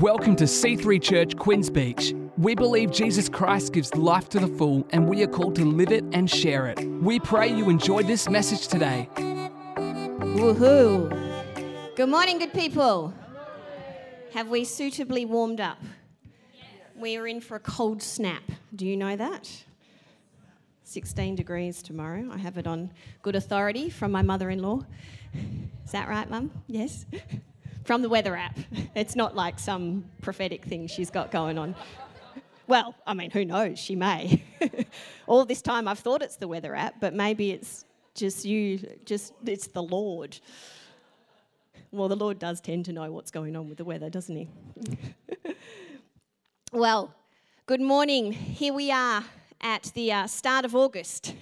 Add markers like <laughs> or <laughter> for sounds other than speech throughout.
Welcome to C3 Church, Queens Beach. We believe Jesus Christ gives life to the full, and we are called to live it and share it. We pray you enjoyed this message today. Woohoo! Good morning, good people. Have we suitably warmed up? We are in for a cold snap. Do you know that? 16 degrees tomorrow. I have it on good authority from my mother in law. Is that right, Mum? Yes? <laughs> from the weather app. <laughs> It's not like some prophetic thing she's got going on. Well, I mean, who knows? She may. <laughs> All this time I've thought it's the weather app, but maybe it's just you, just it's the Lord. Well, the Lord does tend to know what's going on with the weather, doesn't he? <laughs> well, good morning. Here we are at the uh, start of August.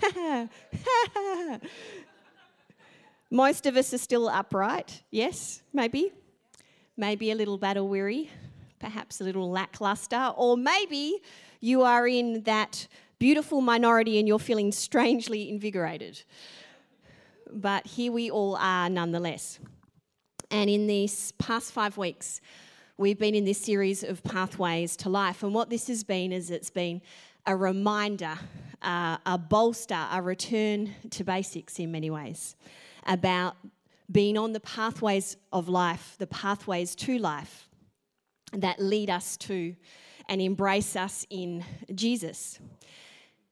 Most of us are still upright, yes, maybe maybe a little battle weary, perhaps a little lackluster, or maybe you are in that beautiful minority and you're feeling strangely invigorated. But here we all are nonetheless. And in these past five weeks, we've been in this series of pathways to life. And what this has been is it's been a reminder, uh, a bolster, a return to basics in many ways about being on the pathways of life, the pathways to life that lead us to and embrace us in Jesus.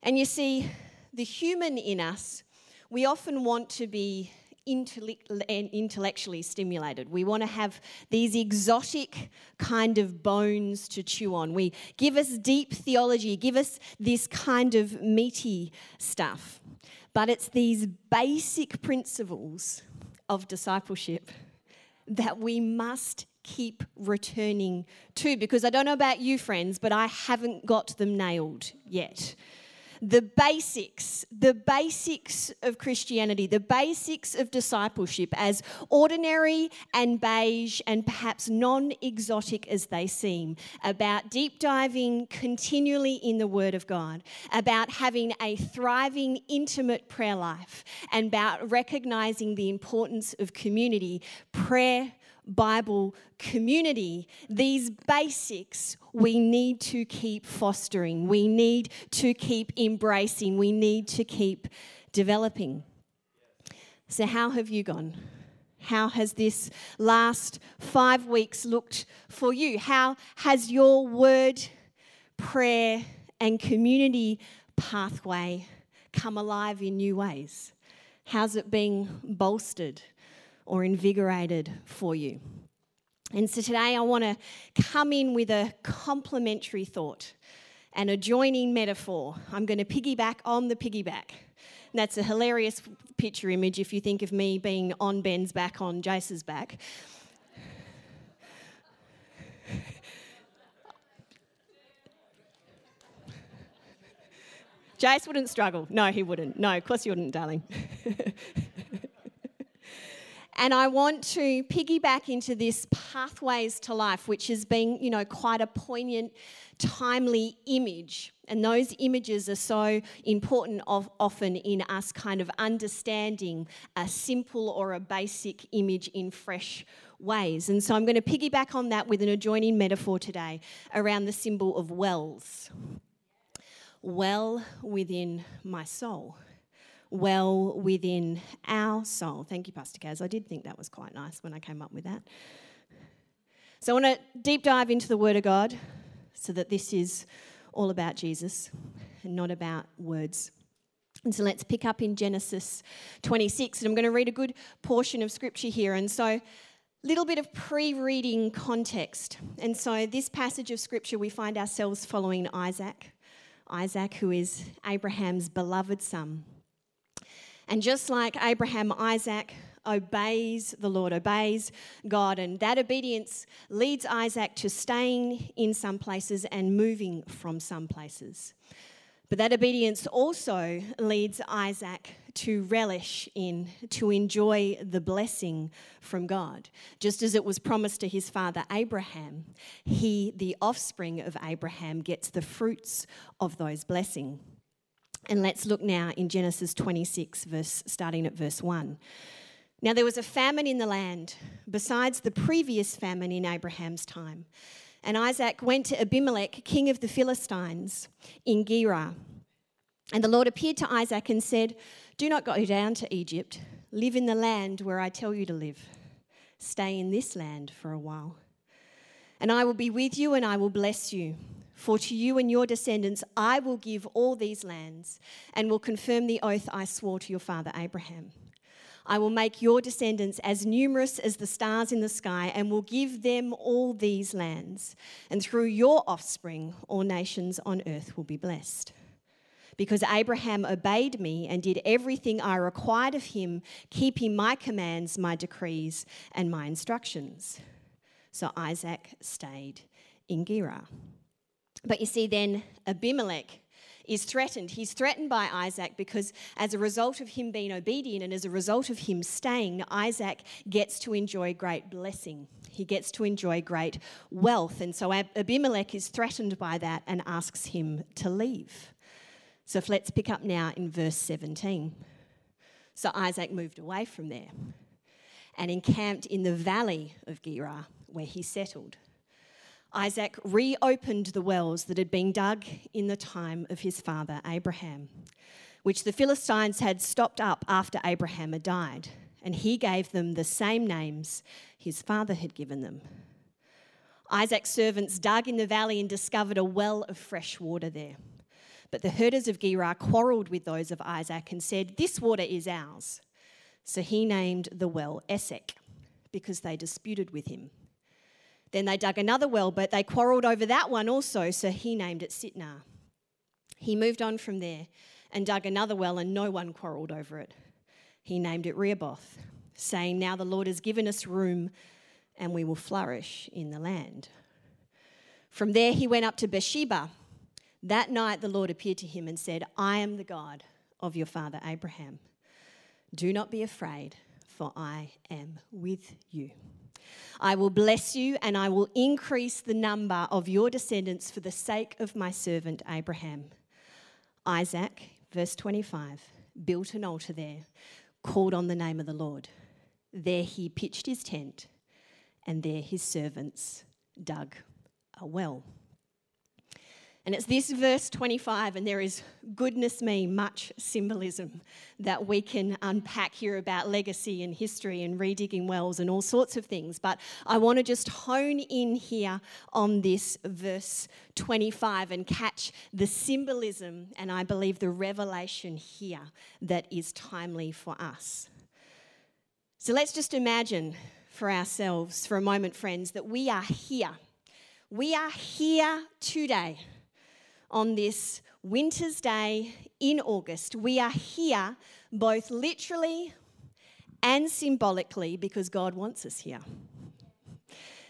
And you see, the human in us, we often want to be intellectually stimulated. We want to have these exotic kind of bones to chew on. We give us deep theology, give us this kind of meaty stuff. But it's these basic principles of discipleship that we must keep returning to because I don't know about you, friends, but I haven't got them nailed yet the basics, the basics of Christianity, the basics of discipleship, as ordinary and beige and perhaps non exotic as they seem, about deep diving continually in the Word of God, about having a thriving, intimate prayer life, and about recognizing the importance of community, prayer, Bible community, these basics we need to keep fostering, we need to keep embracing, we need to keep developing. So, how have you gone? How has this last five weeks looked for you? How has your word, prayer, and community pathway come alive in new ways? How's it being bolstered? Or invigorated for you. And so today I want to come in with a complementary thought and a joining metaphor. I'm going to piggyback on the piggyback. And that's a hilarious picture image if you think of me being on Ben's back on Jace's back. Jace wouldn't struggle. No, he wouldn't. No, of course he wouldn't, darling. <laughs> And I want to piggyback into this pathways to life, which has been, you know, quite a poignant, timely image. And those images are so important of, often in us kind of understanding a simple or a basic image in fresh ways. And so I'm going to piggyback on that with an adjoining metaphor today around the symbol of wells. Well within my soul well within our soul. Thank you, Pastor Kaz. I did think that was quite nice when I came up with that. So I want to deep dive into the Word of God so that this is all about Jesus and not about words. And so let's pick up in Genesis 26. And I'm going to read a good portion of scripture here. And so, little bit of pre reading context. And so, this passage of scripture, we find ourselves following Isaac. Isaac, who is Abraham's beloved son. And just like Abraham, Isaac obeys the Lord, obeys God, and that obedience leads Isaac to staying in some places and moving from some places. But that obedience also leads Isaac to relish in, to enjoy the blessing from God. Just as it was promised to his father Abraham, he, the offspring of Abraham, gets the fruits of those blessings. And let's look now in Genesis 26, verse, starting at verse 1. Now there was a famine in the land, besides the previous famine in Abraham's time. And Isaac went to Abimelech, king of the Philistines, in Gerar. And the Lord appeared to Isaac and said, Do not go down to Egypt. Live in the land where I tell you to live. Stay in this land for a while. And I will be with you and I will bless you. For to you and your descendants I will give all these lands and will confirm the oath I swore to your father Abraham. I will make your descendants as numerous as the stars in the sky and will give them all these lands. And through your offspring, all nations on earth will be blessed. Because Abraham obeyed me and did everything I required of him, keeping my commands, my decrees, and my instructions. So Isaac stayed in Gerar. But you see, then Abimelech is threatened. He's threatened by Isaac because, as a result of him being obedient and as a result of him staying, Isaac gets to enjoy great blessing. He gets to enjoy great wealth. And so Abimelech is threatened by that and asks him to leave. So let's pick up now in verse 17. So Isaac moved away from there and encamped in the valley of Gerar, where he settled. Isaac reopened the wells that had been dug in the time of his father Abraham, which the Philistines had stopped up after Abraham had died, and he gave them the same names his father had given them. Isaac's servants dug in the valley and discovered a well of fresh water there. But the herders of Gerar quarreled with those of Isaac and said, This water is ours. So he named the well Esek, because they disputed with him. Then they dug another well, but they quarreled over that one also, so he named it Sitnah. He moved on from there and dug another well, and no one quarreled over it. He named it Rehoboth, saying, Now the Lord has given us room, and we will flourish in the land. From there he went up to Beersheba. That night the Lord appeared to him and said, I am the God of your father Abraham. Do not be afraid, for I am with you. I will bless you and I will increase the number of your descendants for the sake of my servant Abraham. Isaac, verse 25, built an altar there, called on the name of the Lord. There he pitched his tent, and there his servants dug a well. And it's this verse 25, and there is, goodness me, much symbolism that we can unpack here about legacy and history and redigging wells and all sorts of things. But I want to just hone in here on this verse 25 and catch the symbolism and I believe the revelation here that is timely for us. So let's just imagine for ourselves for a moment, friends, that we are here. We are here today on this winter's day in August. We are here both literally and symbolically because God wants us here.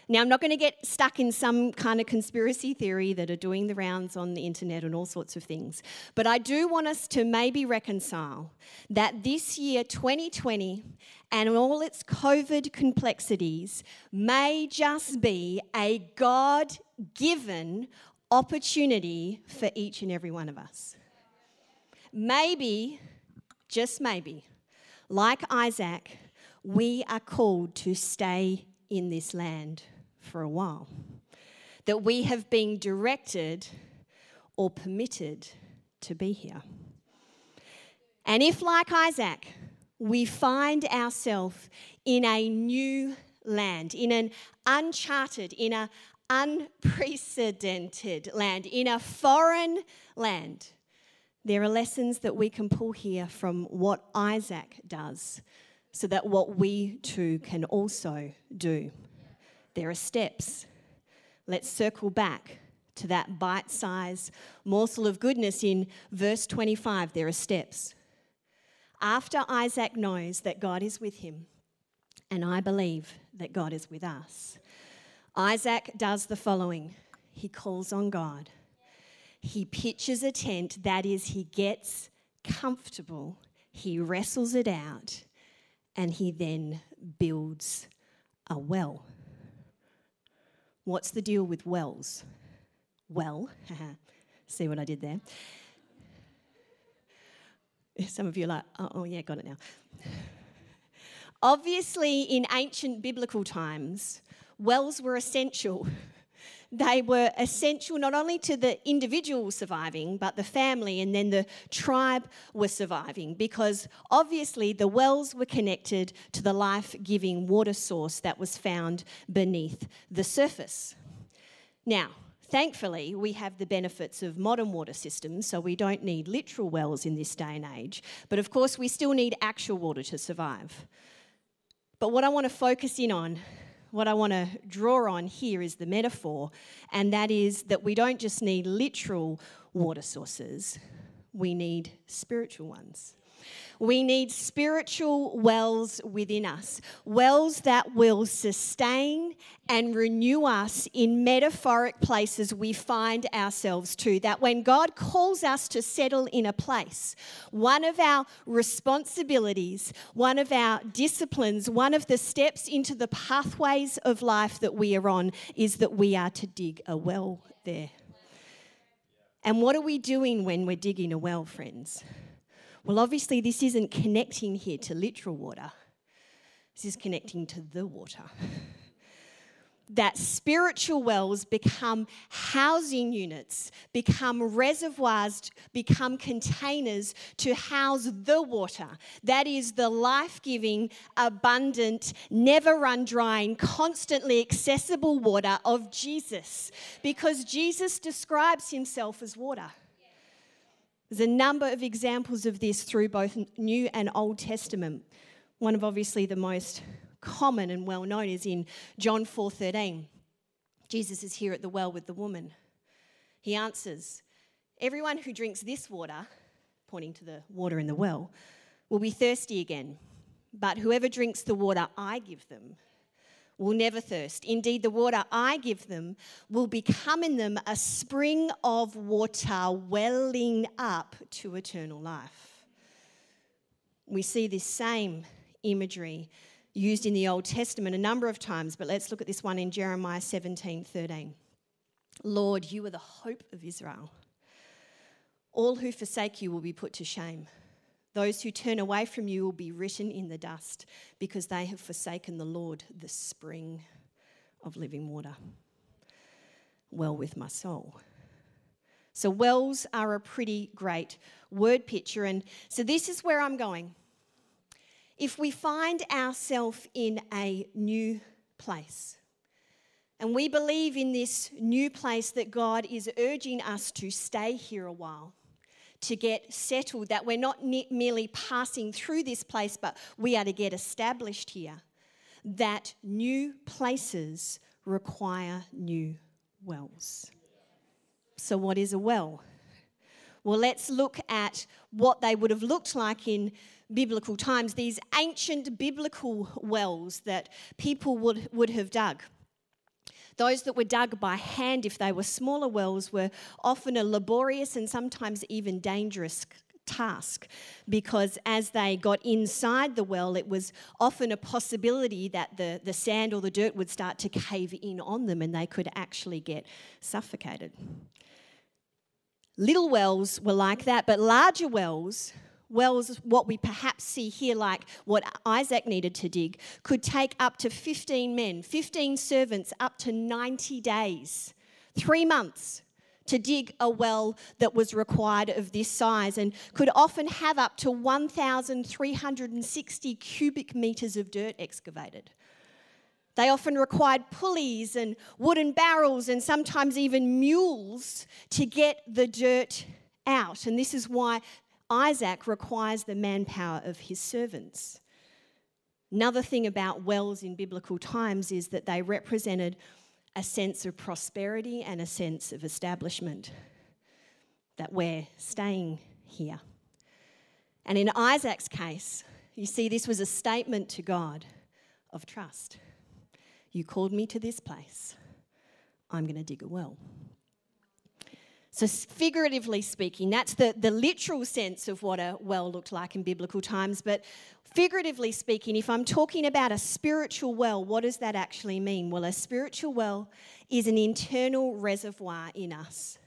Now, I'm not going to get stuck in some kind of conspiracy theory that are doing the rounds on the internet and all sorts of things, but I do want us to maybe reconcile that this year, 2020, and all its COVID complexities may just be a God given opportunity for each and every one of us. Maybe, just maybe, like Isaac, we are called to stay in this land for a while. That we have been directed or permitted to be here. And if, like Isaac, we find ourselves in a new land, in an uncharted, in a unprecedented land, in a foreign land. There are lessons that we can pull here from what Isaac does so that what we too can also do. There are steps. Let's circle back to that bite sized morsel of goodness in verse 25. There are steps. After Isaac knows that God is with him, and I believe that God is with us, Isaac does the following he calls on God. He pitches a tent, that is, he gets comfortable, he wrestles it out, and he then builds a well. What's the deal with wells? Well, <laughs> see what I did there? <laughs> Some of you are like, oh, oh yeah, got it now. <laughs> Obviously, in ancient biblical times, wells were essential <laughs> They were essential not only to the individual surviving, but the family and then the tribe were surviving because obviously the wells were connected to the life giving water source that was found beneath the surface. Now, Thankfully, we have the benefits of modern water systems, so we don't need literal wells in this day and age. But of course, we still need actual water to survive. But what I want to focus in on, what I want to draw on here is the metaphor, and that is that we don't just need literal water sources, we need spiritual ones. We need spiritual wells within us, wells that will sustain and renew us in metaphoric places we find ourselves to. That when God calls us to settle in a place, one of our responsibilities, one of our disciplines, one of the steps into the pathways of life that we are on is that we are to dig a well there. And what are we doing when we're digging a well, friends? Well, obviously, this isn't connecting here to literal water, this is connecting to the water. that spiritual wells become housing units, become reservoirs, become containers to house the water. That is the life giving, abundant, never run drying, constantly accessible water of Jesus. Because Jesus describes himself as water. There's a number of examples of this through both New and Old Testament. One of obviously the most common and well known is in John 4:13. Jesus is here at the well with the woman. He answers, "Everyone who drinks this water, pointing to the water in the well, will be thirsty again. But whoever drinks the water I give them will never thirst. Indeed, the water I give them will become in them a spring of water welling up to eternal life. We see this same imagery used in the Old Testament a number of times, but let's look at this one in Jeremiah 17 13. Lord, you are the hope of Israel. All who forsake you will be put to shame. Those who turn away from you will be written in the dust because they have forsaken the Lord, the spring of living water. Well with my soul. So, wells are a pretty great word picture. And so, this is where I'm going. If we find ourselves in a new place, and we believe in this new place that God is urging us to stay here a while, to get settled, that we're not merely passing through this place, but we are to get established here. That new places require new wells. So, what is a well? Well, let's look at what they would have looked like in biblical times, these ancient biblical wells that people would, would have dug. Those that were dug by hand, if they were smaller wells, were often a laborious and sometimes even dangerous task because as they got inside the well, it was often a possibility that the, the sand or the dirt would start to cave in on them and they could actually get suffocated. Little wells were like that, but larger wells wells, what we perhaps see here, like what Isaac needed to dig, could take up to 15 men, 15 servants, up to 90 days, three months to dig a well that was required of this size and could often have up to 1,360 cubic metres of dirt excavated. They often required pulleys and wooden barrels and sometimes even mules to get the dirt out. And this is why Isaac requires the manpower of his servants. Another thing about wells in biblical times is that they represented a sense of prosperity and a sense of establishment, that we're staying here. And in Isaac's case, you see, this was a statement to God of trust. You called me to this place, I'm going to dig a well. So, figuratively speaking, that's the, the literal sense of what a well looked like in biblical times. But figuratively speaking, if I'm talking about a spiritual well, what does that actually mean? Well, a spiritual well is an internal reservoir in us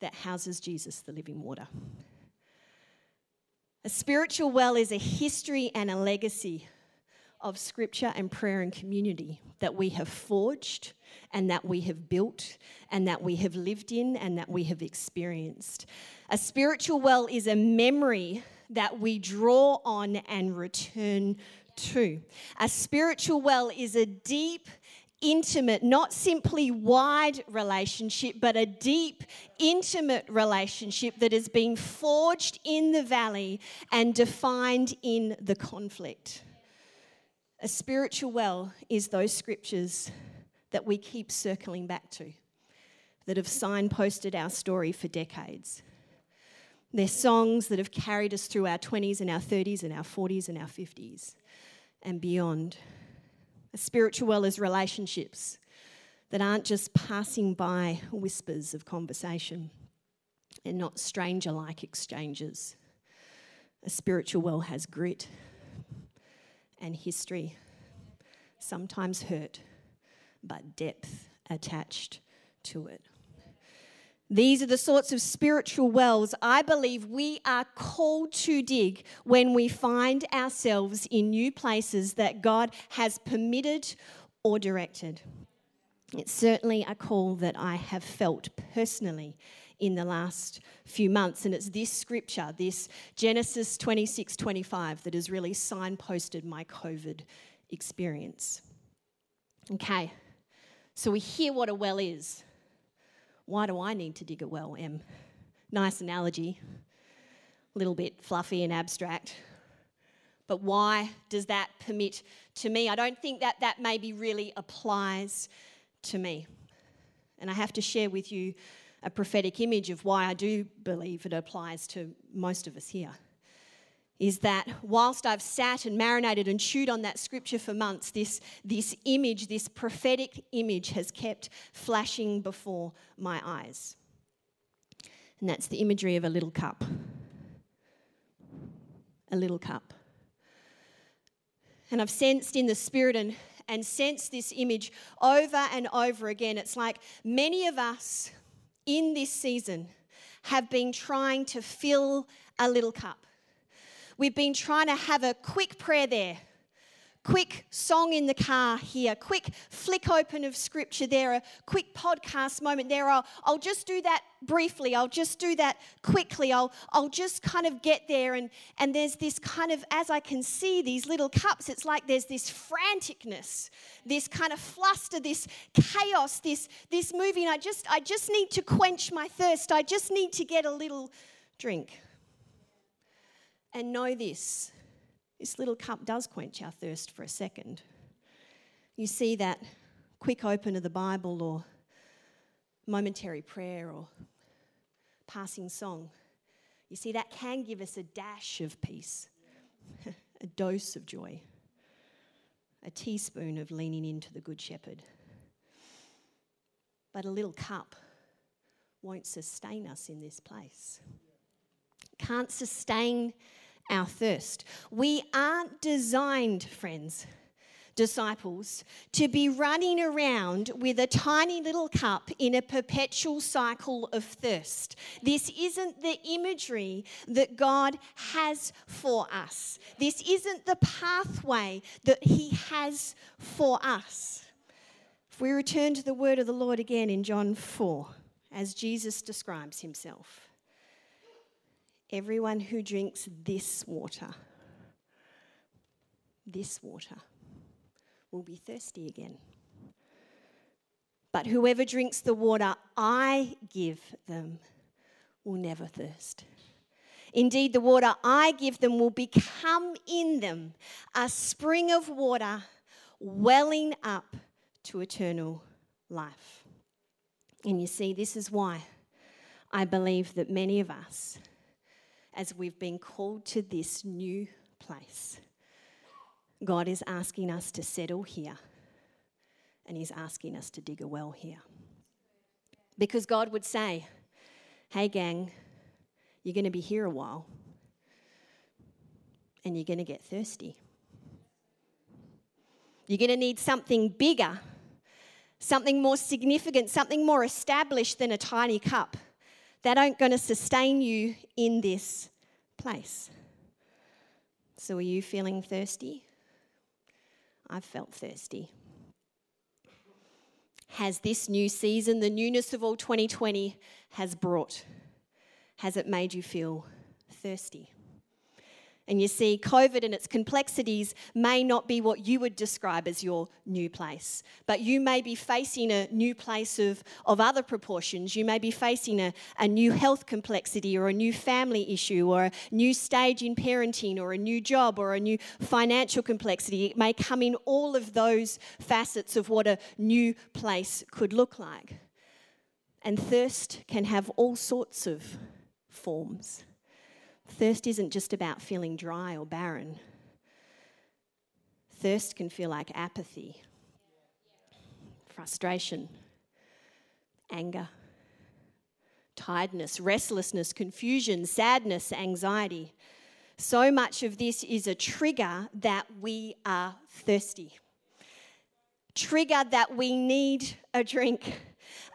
that houses Jesus, the living water. A spiritual well is a history and a legacy of scripture and prayer and community that we have forged and that we have built and that we have lived in and that we have experienced. A spiritual well is a memory that we draw on and return to. A spiritual well is a deep, intimate, not simply wide relationship, but a deep, intimate relationship that has been forged in the valley and defined in the conflict. A spiritual well is those scriptures that we keep circling back to, that have signposted our story for decades. They're songs that have carried us through our 20s and our 30s and our 40s and our 50s and beyond. A spiritual well is relationships that aren't just passing by whispers of conversation and not stranger like exchanges. A spiritual well has grit and history, sometimes hurt, but depth attached to it. These are the sorts of spiritual wells I believe we are called to dig when we find ourselves in new places that God has permitted or directed. It's certainly a call that I have felt personally in the last few months. And it's this scripture, this Genesis 26 25, that has really signposted my COVID experience. Okay, so we hear what a well is. Why do I need to dig a well, Em? Nice analogy, a little bit fluffy and abstract. But why does that permit to me? I don't think that that maybe really applies to me. And I have to share with you a prophetic image of why I do believe it applies to most of us here is that whilst I've sat and marinated and chewed on that scripture for months, this, this image, this prophetic image, has kept flashing before my eyes. And that's the imagery of a little cup. A little cup. And I've sensed in the spirit and, and sensed this image over and over again. It's like many of us in this season have been trying to fill a little cup. We've been trying to have a quick prayer there, quick song in the car here, quick flick open of scripture there, a quick podcast moment there. I'll, I'll just do that briefly. I'll just do that quickly. I'll, I'll just kind of get there. And, and there's this kind of, as I can see these little cups, it's like there's this franticness, this kind of fluster, this chaos, this, this moving. I just, I just need to quench my thirst. I just need to get a little drink. And know this this little cup does quench our thirst for a second. You see that quick open of the Bible or momentary prayer or passing song. You see, that can give us a dash of peace, <laughs> a dose of joy, a teaspoon of leaning into the Good Shepherd. But a little cup won't sustain us in this place. Can't sustain our thirst. We aren't designed, friends, disciples, to be running around with a tiny little cup in a perpetual cycle of thirst. This isn't the imagery that God has for us. This isn't the pathway that He has for us. If we return to the word of the Lord again in John 4, as Jesus describes Himself. Everyone who drinks this water, this water, will be thirsty again. But whoever drinks the water I give them will never thirst. Indeed, the water I give them will become in them a spring of water welling up to eternal life. And you see, this is why I believe that many of us as we've been called to this new place. God is asking us to settle here, and He's asking us to dig a well here. Because God would say, Hey, gang, you're going to be here a while, and you're going to get thirsty. You're going to need something bigger, something more significant, something more established than a tiny cup that aren't going to sustain you in this place. So, are you feeling thirsty? I've felt thirsty. has this new season, the newness of all 2020 has brought? Has it made you feel thirsty? And you see, COVID and its complexities may not be what you would describe as your new place, but you may be facing a new place of, of other proportions. You may be facing a, a new health complexity or a new family issue or a new stage in parenting or a new job or a new financial complexity. It may come in all of those facets of what a new place could look like. And thirst can have all sorts of forms. Thirst isn't just about feeling dry or barren. Thirst can feel like apathy, frustration, anger, tiredness, restlessness, confusion, sadness, anxiety. So much of this is a trigger that we are thirsty. Trigger that we need a drink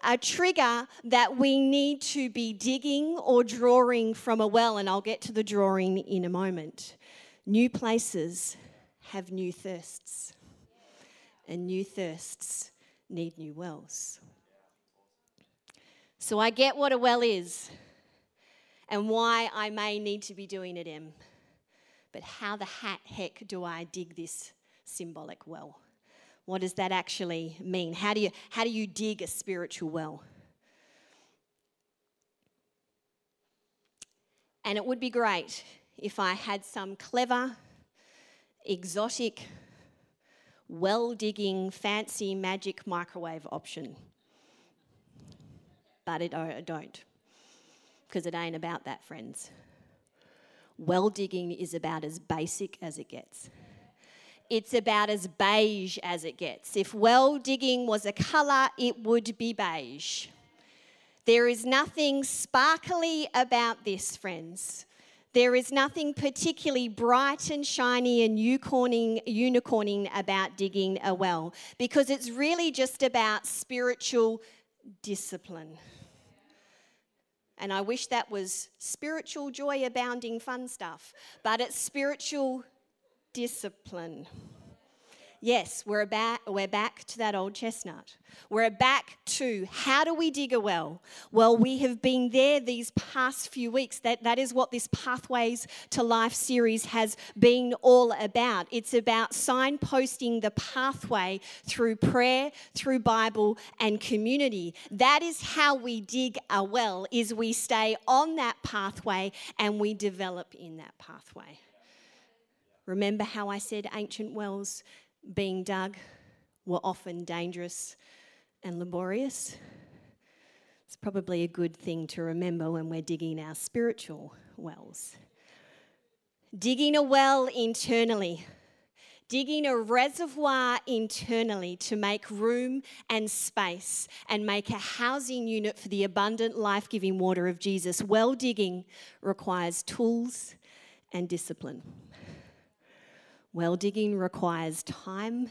a trigger that we need to be digging or drawing from a well, and I'll get to the drawing in a moment. New places have new thirsts, and new thirsts need new wells. So I get what a well is and why I may need to be doing it, Em. But how the heck do I dig this symbolic well? What does that actually mean? How do you, how do you dig a spiritual well? And it would be great if I had some clever, exotic, well digging, fancy magic microwave option. But it, I don't, because it ain't about that, friends. Well digging is about as basic as it gets it's about as beige as it gets. If well digging was a colour, it would be beige. There is nothing sparkly about this, friends. There is nothing particularly bright and shiny and unicorning, unicorning about digging a well because it's really just about spiritual discipline. And I wish that was spiritual, joy abounding, fun stuff, but it's spiritual discipline. Yes, we're, about, we're back to that old chestnut. We're back to how do we dig a well? Well, we have been there these past few weeks. That, that is what this Pathways to Life series has been all about. It's about signposting the pathway through prayer, through Bible, and community. That is how we dig a well, is we stay on that pathway and we develop in that pathway. Remember how I said ancient wells being dug were often dangerous and laborious? It's probably a good thing to remember when we're digging our spiritual wells. Digging a well internally, digging a reservoir internally to make room and space and make a housing unit for the abundant life giving water of Jesus. Well digging requires tools and discipline. Well digging requires time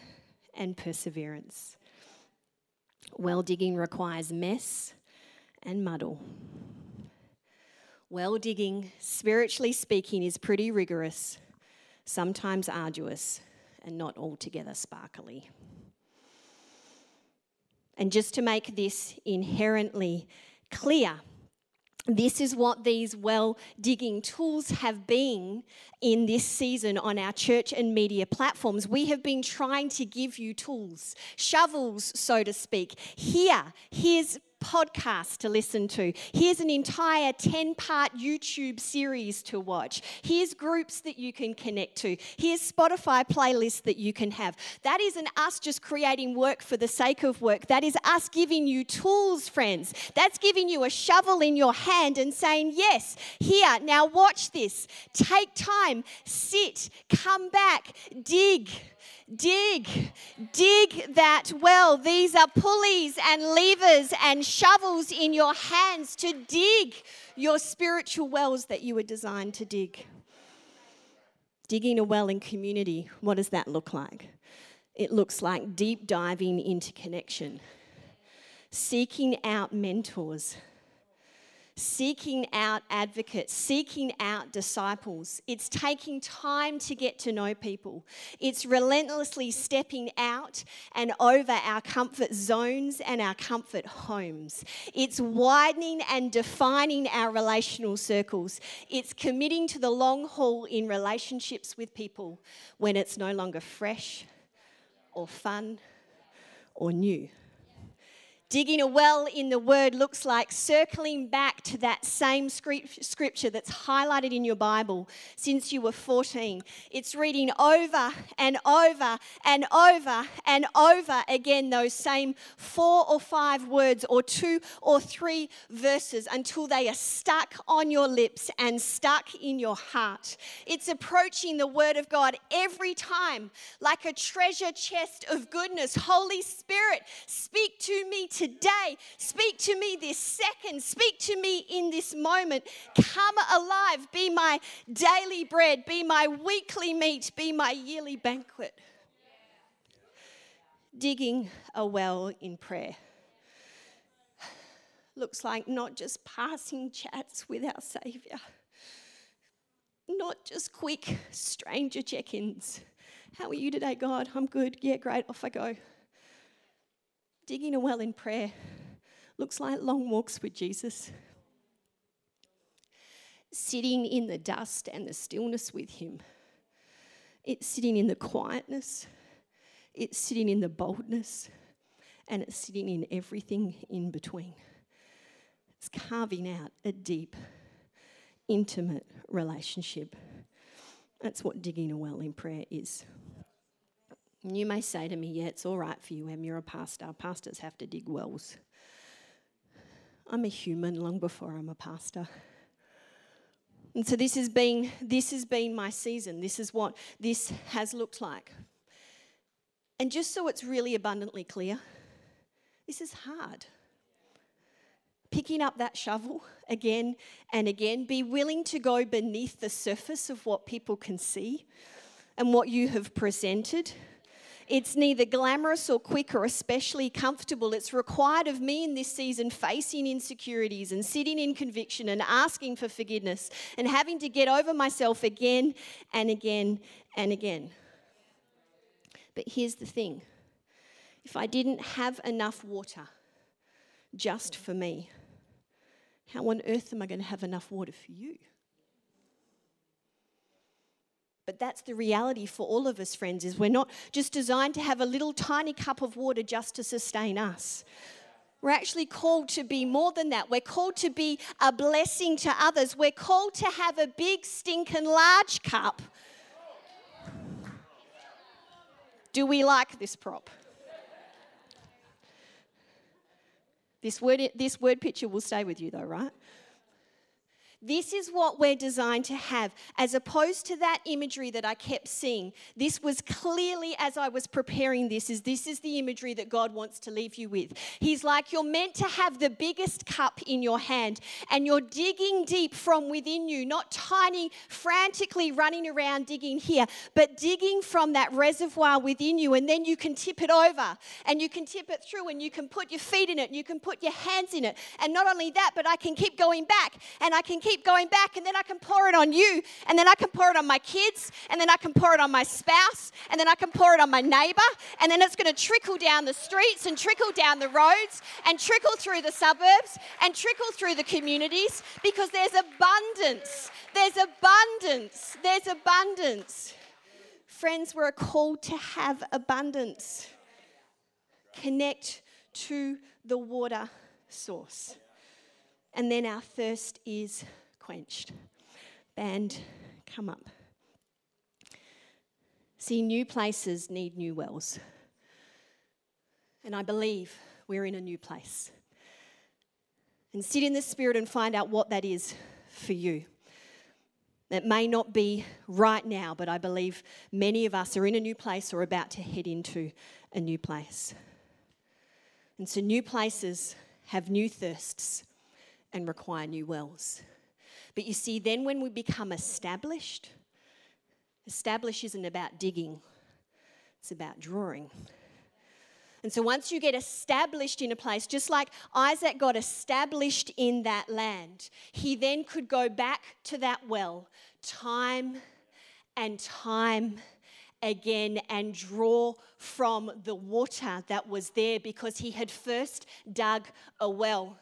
and perseverance. Well digging requires mess and muddle. Well digging, spiritually speaking, is pretty rigorous, sometimes arduous, and not altogether sparkly. And just to make this inherently clear, this is what these well digging tools have been in this season on our church and media platforms. We have been trying to give you tools, shovels, so to speak. Here, here's podcast to listen to. Here's an entire 10 part YouTube series to watch. Here's groups that you can connect to. Here's Spotify playlists that you can have. That isn't us just creating work for the sake of work. That is us giving you tools, friends. That's giving you a shovel in your hand and saying, Yes, here, now watch this. Take time, sit, come back, dig dig, dig that well. These are pulleys and levers and shovels in your hands to dig your spiritual wells that you were designed to dig. Digging a well in community, what does that look like? It looks like deep diving into connection, seeking out mentors, seeking out advocates, seeking out disciples. It's taking time to get to know people. It's relentlessly stepping out and over our comfort zones and our comfort homes. It's widening and defining our relational circles. It's committing to the long haul in relationships with people when it's no longer fresh or fun or new. Digging a well in the word looks like circling back to that same scripture that's highlighted in your Bible since you were 14. It's reading over and over and over and over again those same four or five words or two or three verses until they are stuck on your lips and stuck in your heart. It's approaching the word of God every time like a treasure chest of goodness. Holy Spirit, speak to me today. Speak to me this second. Speak to me in this moment. Come alive. Be my daily bread. Be my weekly meat. Be my yearly banquet. Digging a well in prayer looks like not just passing chats with our Saviour, not just quick stranger check ins. How are you today, God? I'm good. Yeah, great. Off I go digging a well in prayer looks like long walks with Jesus. Sitting in the dust and the stillness with Him. It's sitting in the quietness, it's sitting in the boldness, and it's sitting in everything in between. It's carving out a deep, intimate relationship. That's what digging a well in prayer is. And you may say to me, Yeah, it's all right for you, Em, you're a pastor. Pastors have to dig wells. I'm a human long before I'm a pastor. And so this has been this has been my season. This is what this has looked like. And just so it's really abundantly clear, this is hard. Picking up that shovel again and again, be willing to go beneath the surface of what people can see and what you have presented it's neither glamorous or quick or especially comfortable. It's required of me in this season facing insecurities and sitting in conviction and asking for forgiveness and having to get over myself again and again and again. But here's the thing if I didn't have enough water just for me, how on earth am I going to have enough water for you? But that's the reality for all of us, friends, is we're not just designed to have a little tiny cup of water just to sustain us. We're actually called to be more than that. We're called to be a blessing to others. We're called to have a big, stinking large cup. Do we like this prop? This word, this word picture will stay with you, though, right? This is what we're designed to have, as opposed to that imagery that I kept seeing. This was clearly, as I was preparing this, is this is the imagery that God wants to leave you with. He's like, you're meant to have the biggest cup in your hand, and you're digging deep from within you, not tiny, frantically running around digging here, but digging from that reservoir within you, and then you can tip it over, and you can tip it through, and you can put your feet in it, and you can put your hands in it. And not only that, but I can keep going back, and I can keep keep going back, and then I can pour it on you, and then I can pour it on my kids, and then I can pour it on my spouse, and then I can pour it on my neighbor, and then it's going to trickle down the streets and trickle down the roads and trickle through the suburbs and trickle through the communities because there's abundance. There's abundance. There's abundance. Friends, we're called to have abundance. Connect to the water source. And then our thirst is quenched. Band, come up. See, new places need new wells. And I believe we're in a new place. And sit in the Spirit and find out what that is for you. It may not be right now, but I believe many of us are in a new place or about to head into a new place. And so, new places have new thirsts and require new wells. But you see, then when we become established, establish isn't about digging, it's about drawing. And so once you get established in a place, just like Isaac got established in that land, he then could go back to that well time and time again and draw from the water that was there because he had first dug a well.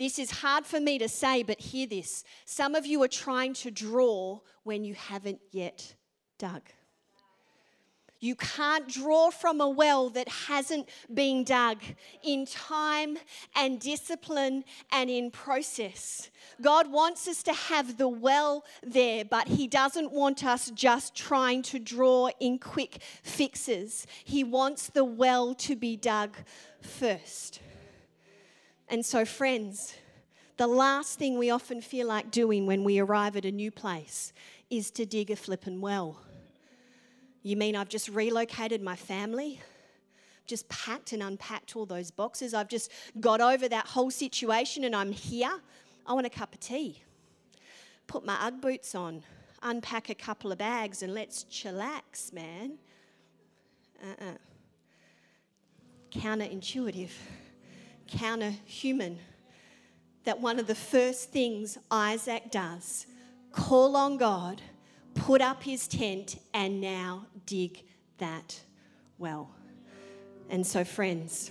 This is hard for me to say, but hear this. Some of you are trying to draw when you haven't yet dug. You can't draw from a well that hasn't been dug in time and discipline and in process. God wants us to have the well there, but He doesn't want us just trying to draw in quick fixes. He wants the well to be dug first. And so, friends, the last thing we often feel like doing when we arrive at a new place is to dig a flippin' well. You mean I've just relocated my family? Just packed and unpacked all those boxes. I've just got over that whole situation and I'm here. I want a cup of tea. Put my Ugg boots on, unpack a couple of bags, and let's chillax, man. Uh uh-uh. uh. Counterintuitive, counter human. That one of the first things Isaac does call on God put up his tent, and now dig that well. And so, friends,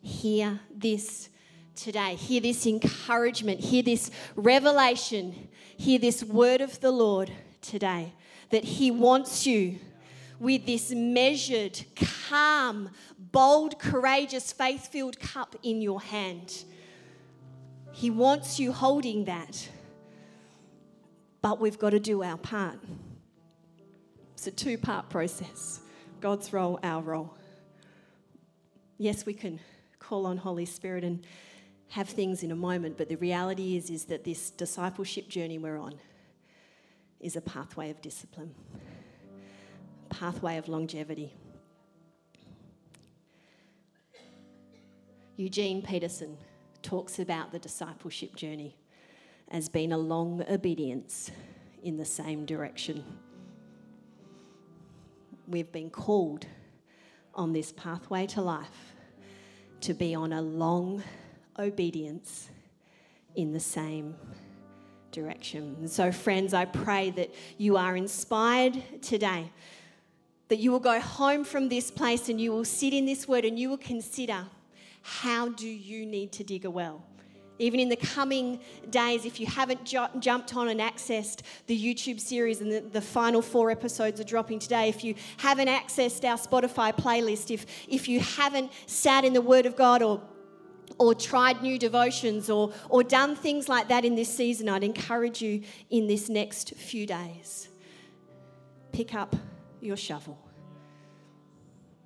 hear this today. Hear this encouragement. Hear this revelation. Hear this word of the Lord today that He wants you with this measured, calm, bold, courageous, faith filled cup in your hand. He wants you holding that but we've got to do our part. It's a two part process God's role, our role. Yes, we can call on Holy Spirit and have things in a moment, but the reality is, is that this discipleship journey we're on is a pathway of discipline, pathway of longevity. Eugene Peterson talks about the discipleship journey as being a long obedience in the same direction. We've been called on this pathway to life to be on a long obedience in the same direction. So, friends, I pray that you are inspired today, that you will go home from this place and you will sit in this word and you will consider how do you need to dig a well? even in the coming days, if you haven't ju- jumped on and accessed the YouTube series and the, the, final four episodes are dropping today, if you haven't accessed our Spotify playlist, if, if you haven't sat in the Word of God or or tried new devotions or, or done things like that in this season, I'd encourage you in this next few days. Pick up your shovel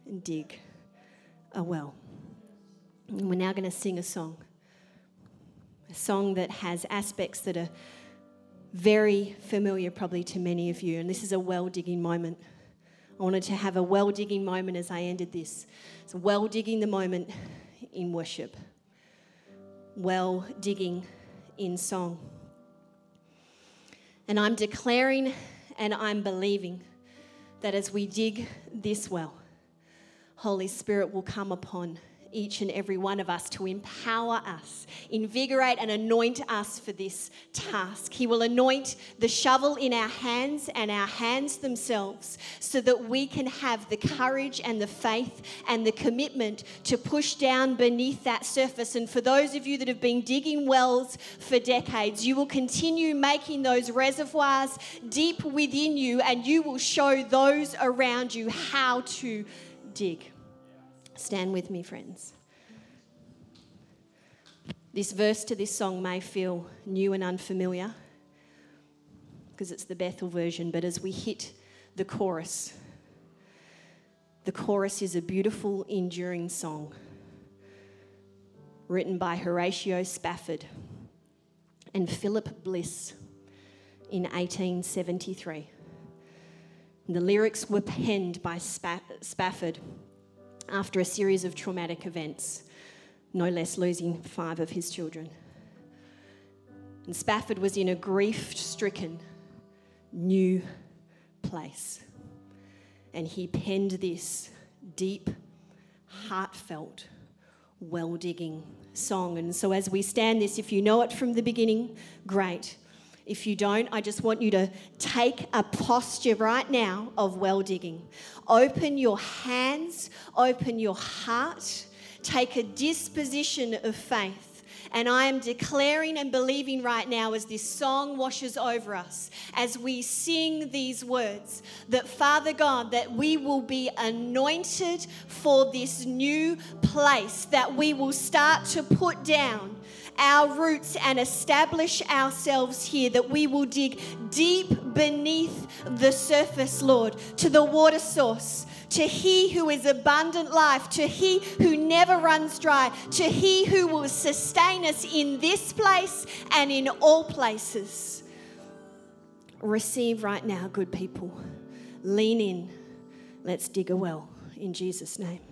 and dig a well. And we're now going to sing a song a song that has aspects that are very familiar, probably to many of you. And this is a well digging moment. I wanted to have a well digging moment as I ended this. It's well digging the moment in worship, well digging in song. And I'm declaring and I'm believing that as we dig this well, Holy Spirit will come upon each and every one of us to empower us, invigorate and anoint us for this task. He will anoint the shovel in our hands and our hands themselves so that we can have the courage and the faith and the commitment to push down beneath that surface. And for those of you that have been digging wells for decades, you will continue making those reservoirs deep within you and you will show those around you how to dig. Stand with me, friends. This verse to this song may feel new and unfamiliar because it's the Bethel version, but as we hit the chorus, the chorus is a beautiful, enduring song written by Horatio Spafford and Philip Bliss in 1873. The lyrics were penned by Spafford after a series of traumatic events, no less losing five of his children. And Spafford was in a grief stricken new place. And he penned this deep, heartfelt, well digging song. And so, as we stand this, if you know it from the beginning, great. If you don't, I just want you to take a posture right now of well digging. Open your hands, open your heart, take a disposition of faith. And I am declaring and believing right now as this song washes over us, as we sing these words, that Father God, that we will be anointed for this new place, that we will start to put down our roots and establish ourselves here, that we will dig deep beneath the surface, Lord, to the water source, to He who is abundant life, to He who never runs dry, to He who will sustain us in this place and in all places. Receive right now, good people. Lean in. Let's dig a well in Jesus' name.